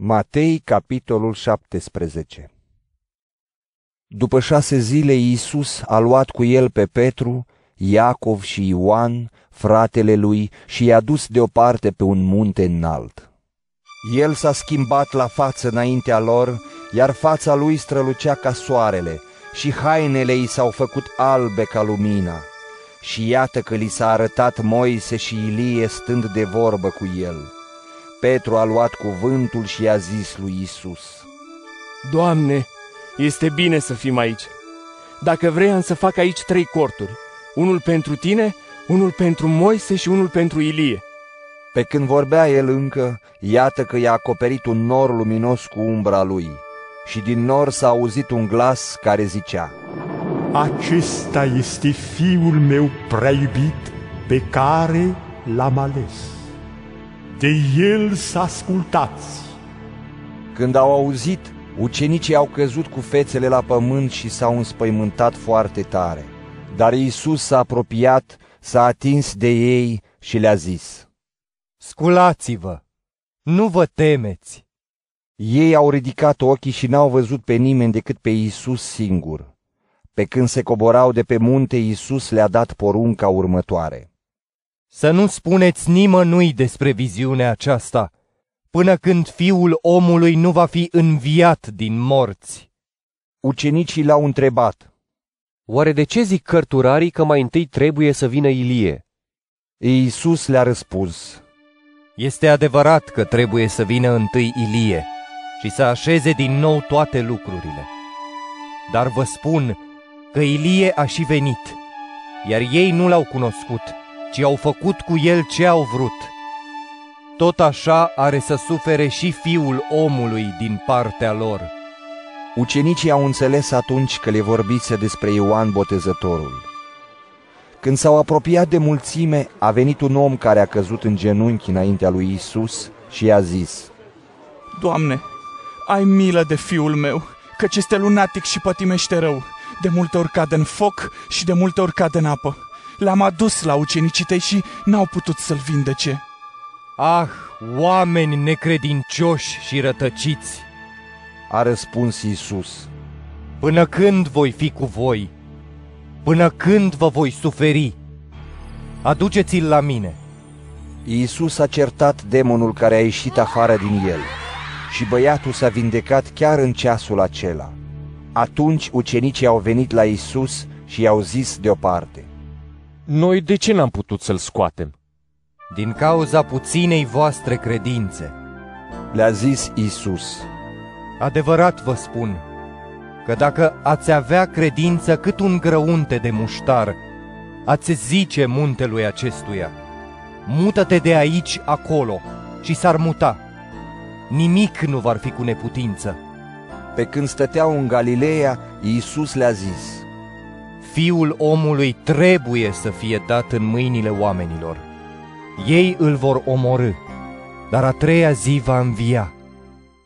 Matei, capitolul 17 După șase zile, Iisus a luat cu el pe Petru, Iacov și Ioan, fratele lui, și i-a dus deoparte pe un munte înalt. El s-a schimbat la față înaintea lor, iar fața lui strălucea ca soarele și hainele i s-au făcut albe ca lumina. Și iată că li s-a arătat Moise și Ilie stând de vorbă cu el. Petru a luat cuvântul și i-a zis lui Isus: Doamne, este bine să fim aici. Dacă vrei, am să fac aici trei corturi. Unul pentru tine, unul pentru Moise și unul pentru Ilie. Pe când vorbea el încă, iată că i-a acoperit un nor luminos cu umbra lui. Și din nor s-a auzit un glas care zicea, Acesta este fiul meu prea iubit, pe care l-am ales. De el să ascultați. Când au auzit, ucenicii au căzut cu fețele la pământ și s-au înspăimântat foarte tare. Dar Iisus s-a apropiat, s-a atins de ei și le-a zis, Sculați-vă, nu vă temeți. Ei au ridicat ochii și n-au văzut pe nimeni decât pe Iisus singur. Pe când se coborau de pe munte, Iisus le-a dat porunca următoare. Să nu spuneți nimănui despre viziunea aceasta, până când fiul omului nu va fi înviat din morți. Ucenicii l-au întrebat. Oare de ce zic cărturarii că mai întâi trebuie să vină Ilie? Iisus le-a răspuns. Este adevărat că trebuie să vină întâi Ilie și să așeze din nou toate lucrurile. Dar vă spun că Ilie a și venit, iar ei nu l-au cunoscut, ci au făcut cu el ce au vrut. Tot așa are să sufere și fiul omului din partea lor. Ucenicii au înțeles atunci că le vorbise despre Ioan Botezătorul. Când s-au apropiat de mulțime, a venit un om care a căzut în genunchi înaintea lui Isus și i-a zis, Doamne, ai milă de fiul meu, căci este lunatic și pătimește rău. De multe ori cade în foc și de multe ori cade în apă. L-am adus la ucenicii tăi și n-au putut să-l vindece. Ah, oameni necredincioși și rătăciți! A răspuns Isus. Până când voi fi cu voi? Până când vă voi suferi? Aduceți-l la mine. Iisus a certat demonul care a ieșit afară din el și băiatul s-a vindecat chiar în ceasul acela. Atunci ucenicii au venit la Isus și i-au zis deoparte. Noi de ce n-am putut să-l scoatem? Din cauza puținei voastre credințe. Le-a zis Isus. Adevărat vă spun că dacă ați avea credință cât un grăunte de muștar, ați zice muntelui acestuia, mută-te de aici acolo și s-ar muta. Nimic nu va fi cu neputință. Pe când stăteau în Galileea, Iisus le-a zis, Fiul omului trebuie să fie dat în mâinile oamenilor. Ei îl vor omorâ, dar a treia zi va învia.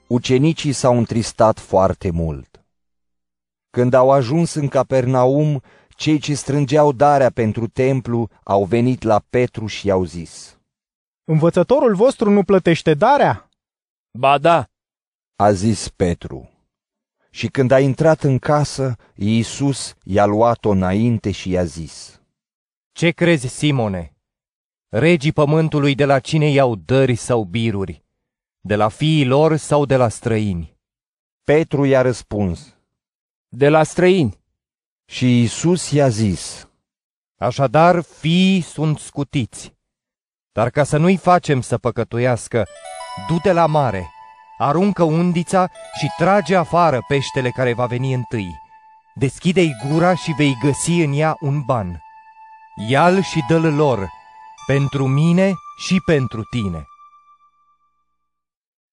Ucenicii s-au întristat foarte mult. Când au ajuns în Capernaum, cei ce strângeau darea pentru templu au venit la Petru și i-au zis, Învățătorul vostru nu plătește darea? Ba da, a zis Petru. Și când a intrat în casă, Iisus i-a luat-o înainte și i-a zis, Ce crezi, Simone? Regii pământului de la cine iau dări sau biruri? De la fiii lor sau de la străini? Petru i-a răspuns de la străini. și Iisus i-a zis, Așadar, fiii sunt scutiți. Dar ca să nu-i facem să păcătuiască, du-te la mare, aruncă undița și trage afară peștele care va veni întâi. Deschide-i gura și vei găsi în ea un ban. Ia-l și dă-l lor, pentru mine și pentru tine.